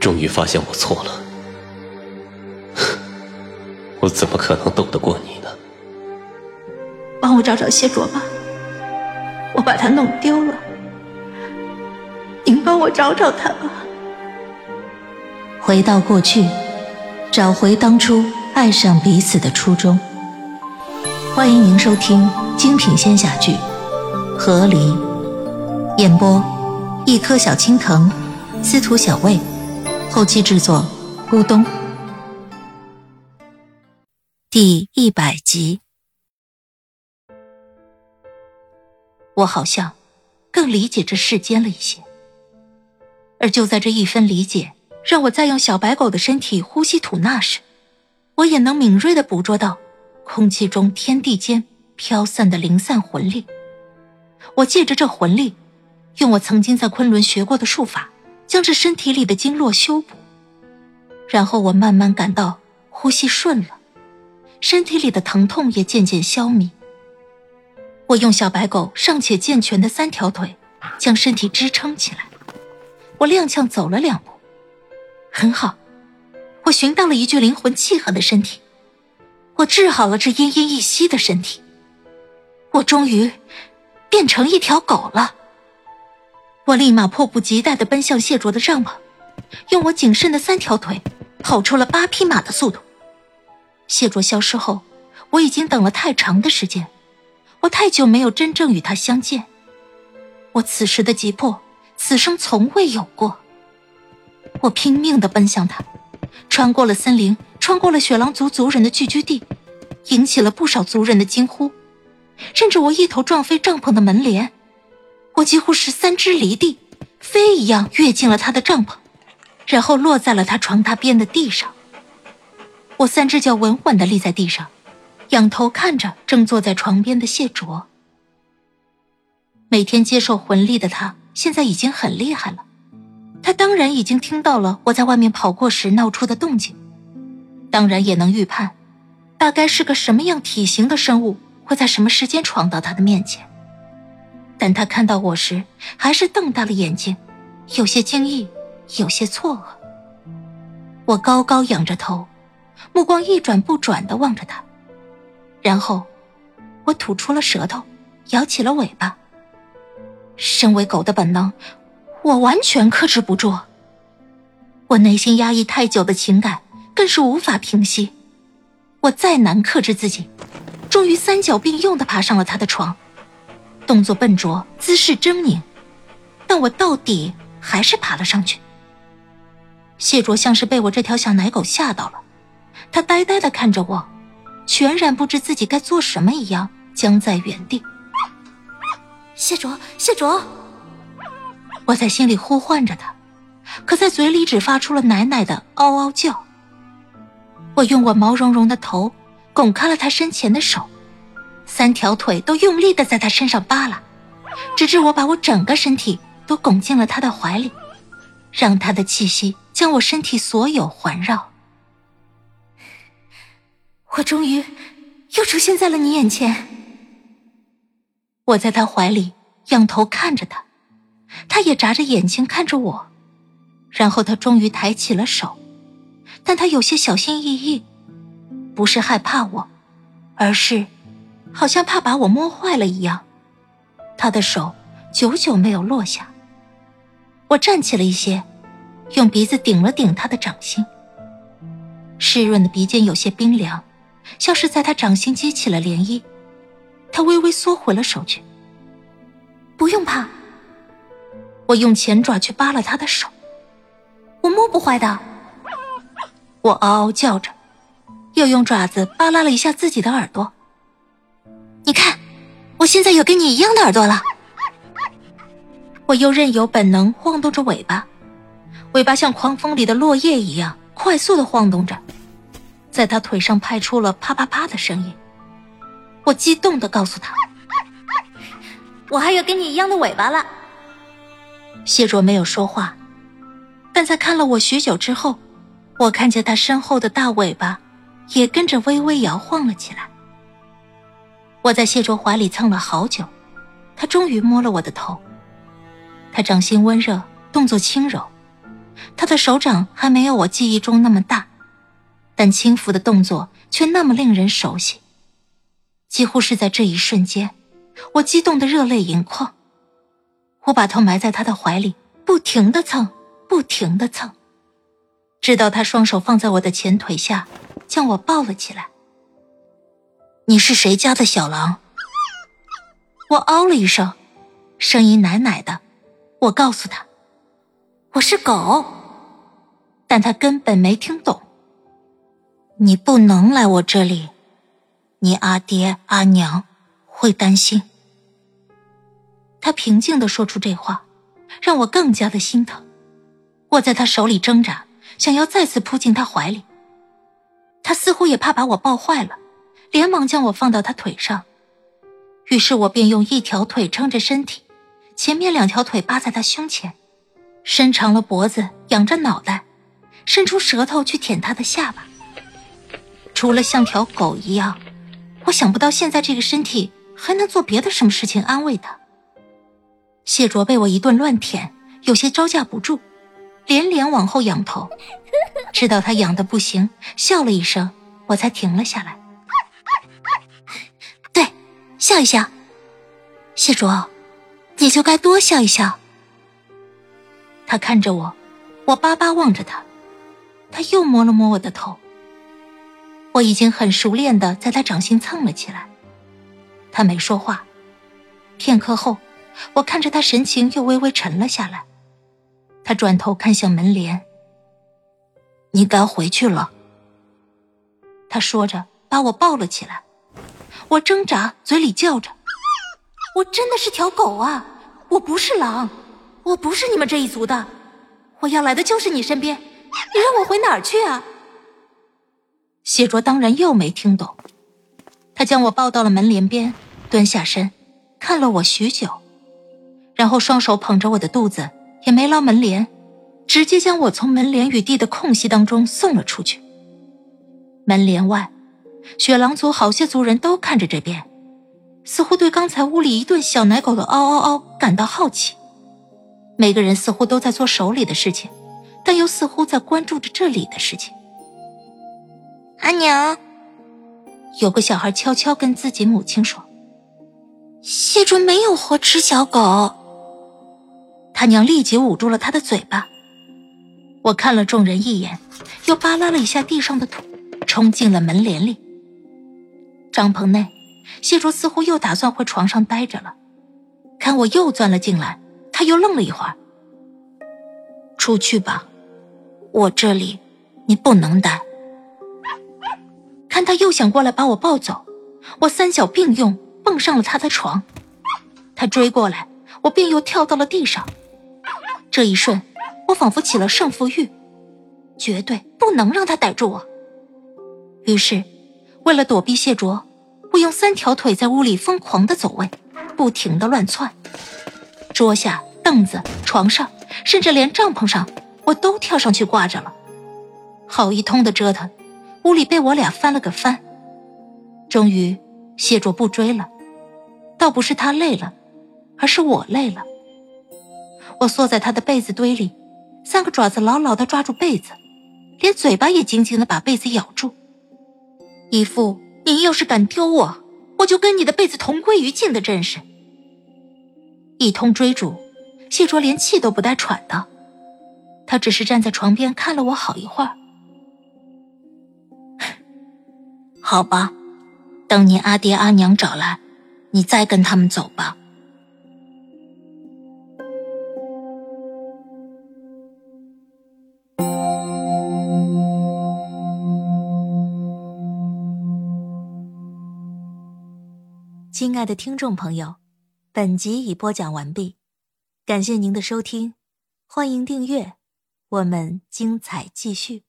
终于发现我错了。我怎么可能斗得过你呢？帮我找找谢卓吧，我把他弄丢了。您帮我找找他吧。回到过去，找回当初爱上彼此的初衷。欢迎您收听精品仙侠剧《和离》，演播：一颗小青藤，司徒小魏，后期制作：咕咚。第一百集，我好像更理解这世间了一些，而就在这一分理解，让我在用小白狗的身体呼吸吐纳时，我也能敏锐的捕捉到空气中天地间飘散的零散魂力。我借着这魂力，用我曾经在昆仑学过的术法，将这身体里的经络修补，然后我慢慢感到呼吸顺了。身体里的疼痛也渐渐消弭。我用小白狗尚且健全的三条腿，将身体支撑起来。我踉跄走了两步，很好，我寻到了一具灵魂契合的身体。我治好了这奄奄一息的身体。我终于变成一条狗了。我立马迫不及待地奔向谢卓的帐篷，用我仅剩的三条腿跑出了八匹马的速度。谢卓消失后，我已经等了太长的时间，我太久没有真正与他相见。我此时的急迫，此生从未有过。我拼命的奔向他，穿过了森林，穿过了雪狼族族人的聚居地，引起了不少族人的惊呼，甚至我一头撞飞帐篷的门帘，我几乎是三只离地，飞一样跃进了他的帐篷，然后落在了他床榻边的地上。我三只脚稳稳的立在地上，仰头看着正坐在床边的谢卓。每天接受魂力的他，现在已经很厉害了。他当然已经听到了我在外面跑过时闹出的动静，当然也能预判，大概是个什么样体型的生物会在什么时间闯到他的面前。但他看到我时，还是瞪大了眼睛，有些惊异，有些错愕。我高高仰着头。目光一转不转的望着他，然后我吐出了舌头，摇起了尾巴。身为狗的本能，我完全克制不住。我内心压抑太久的情感更是无法平息。我再难克制自己，终于三脚并用的爬上了他的床，动作笨拙，姿势狰狞，但我到底还是爬了上去。谢卓像是被我这条小奶狗吓到了。他呆呆的看着我，全然不知自己该做什么一样，僵在原地。谢卓，谢卓，我在心里呼唤着他，可在嘴里只发出了奶奶的嗷嗷叫。我用我毛茸茸的头拱开了他身前的手，三条腿都用力的在他身上扒拉，直至我把我整个身体都拱进了他的怀里，让他的气息将我身体所有环绕。我终于又出现在了你眼前。我在他怀里仰头看着他，他也眨着眼睛看着我，然后他终于抬起了手，但他有些小心翼翼，不是害怕我，而是好像怕把我摸坏了一样。他的手久久没有落下。我站起了一些，用鼻子顶了顶他的掌心，湿润的鼻尖有些冰凉。像是在他掌心激起了涟漪，他微微缩回了手去。不用怕，我用前爪去扒了他的手，我摸不坏的。我嗷嗷叫着，又用爪子扒拉了一下自己的耳朵。你看，我现在有跟你一样的耳朵了。我又任由本能晃动着尾巴，尾巴像狂风里的落叶一样快速的晃动着。在他腿上拍出了啪啪啪的声音，我激动的告诉他：“我还有跟你一样的尾巴了。”谢卓没有说话，但在看了我许久之后，我看见他身后的大尾巴也跟着微微摇晃了起来。我在谢卓怀里蹭了好久，他终于摸了我的头，他掌心温热，动作轻柔，他的手掌还没有我记忆中那么大，但轻抚的动作却那么令人熟悉。几乎是在这一瞬间，我激动的热泪盈眶。我把头埋在他的怀里，不停的蹭，不停的蹭，直到他双手放在我的前腿下，将我抱了起来。你是谁家的小狼？我嗷了一声，声音奶奶的。我告诉他，我是狗，但他根本没听懂。你不能来我这里，你阿爹阿娘会担心。他平静的说出这话，让我更加的心疼。我在他手里挣扎，想要再次扑进他怀里，他似乎也怕把我抱坏了。连忙将我放到他腿上，于是我便用一条腿撑着身体，前面两条腿扒在他胸前，伸长了脖子，仰着脑袋，伸出舌头去舔他的下巴。除了像条狗一样，我想不到现在这个身体还能做别的什么事情安慰他。谢卓被我一顿乱舔，有些招架不住，连连往后仰头，直到他痒的不行，笑了一声，我才停了下来。笑一笑，谢卓，你就该多笑一笑。他看着我，我巴巴望着他，他又摸了摸我的头。我已经很熟练的在他掌心蹭了起来。他没说话，片刻后，我看着他神情又微微沉了下来。他转头看向门帘，你该回去了。他说着，把我抱了起来。我挣扎，嘴里叫着：“我真的是条狗啊！我不是狼，我不是你们这一族的。我要来的就是你身边，你让我回哪儿去啊？”谢卓当然又没听懂，他将我抱到了门帘边，蹲下身，看了我许久，然后双手捧着我的肚子，也没捞门帘，直接将我从门帘与地的空隙当中送了出去。门帘外。雪狼族好些族人都看着这边，似乎对刚才屋里一顿小奶狗的嗷嗷嗷感到好奇。每个人似乎都在做手里的事情，但又似乎在关注着这里的事情。阿娘，有个小孩悄悄跟自己母亲说：“谢卓没有活吃小狗。”他娘立即捂住了他的嘴巴。我看了众人一眼，又扒拉了一下地上的土，冲进了门帘里。帐篷内，谢卓似乎又打算回床上待着了。看我又钻了进来，他又愣了一会儿。出去吧，我这里你不能待。看他又想过来把我抱走，我三脚并用蹦上了他的床。他追过来，我便又跳到了地上。这一瞬，我仿佛起了胜负欲，绝对不能让他逮住我。于是，为了躲避谢卓。我用三条腿在屋里疯狂的走位，不停的乱窜，桌下、凳子、床上，甚至连帐篷上，我都跳上去挂着了。好一通的折腾，屋里被我俩翻了个翻。终于，谢卓不追了，倒不是他累了，而是我累了。我缩在他的被子堆里，三个爪子牢牢的抓住被子，连嘴巴也紧紧的把被子咬住，一副。您要是敢丢我，我就跟你的被子同归于尽的阵势。一通追逐，谢卓连气都不带喘的，他只是站在床边看了我好一会儿。好吧，等你阿爹阿娘找来，你再跟他们走吧。亲爱的听众朋友，本集已播讲完毕，感谢您的收听，欢迎订阅，我们精彩继续。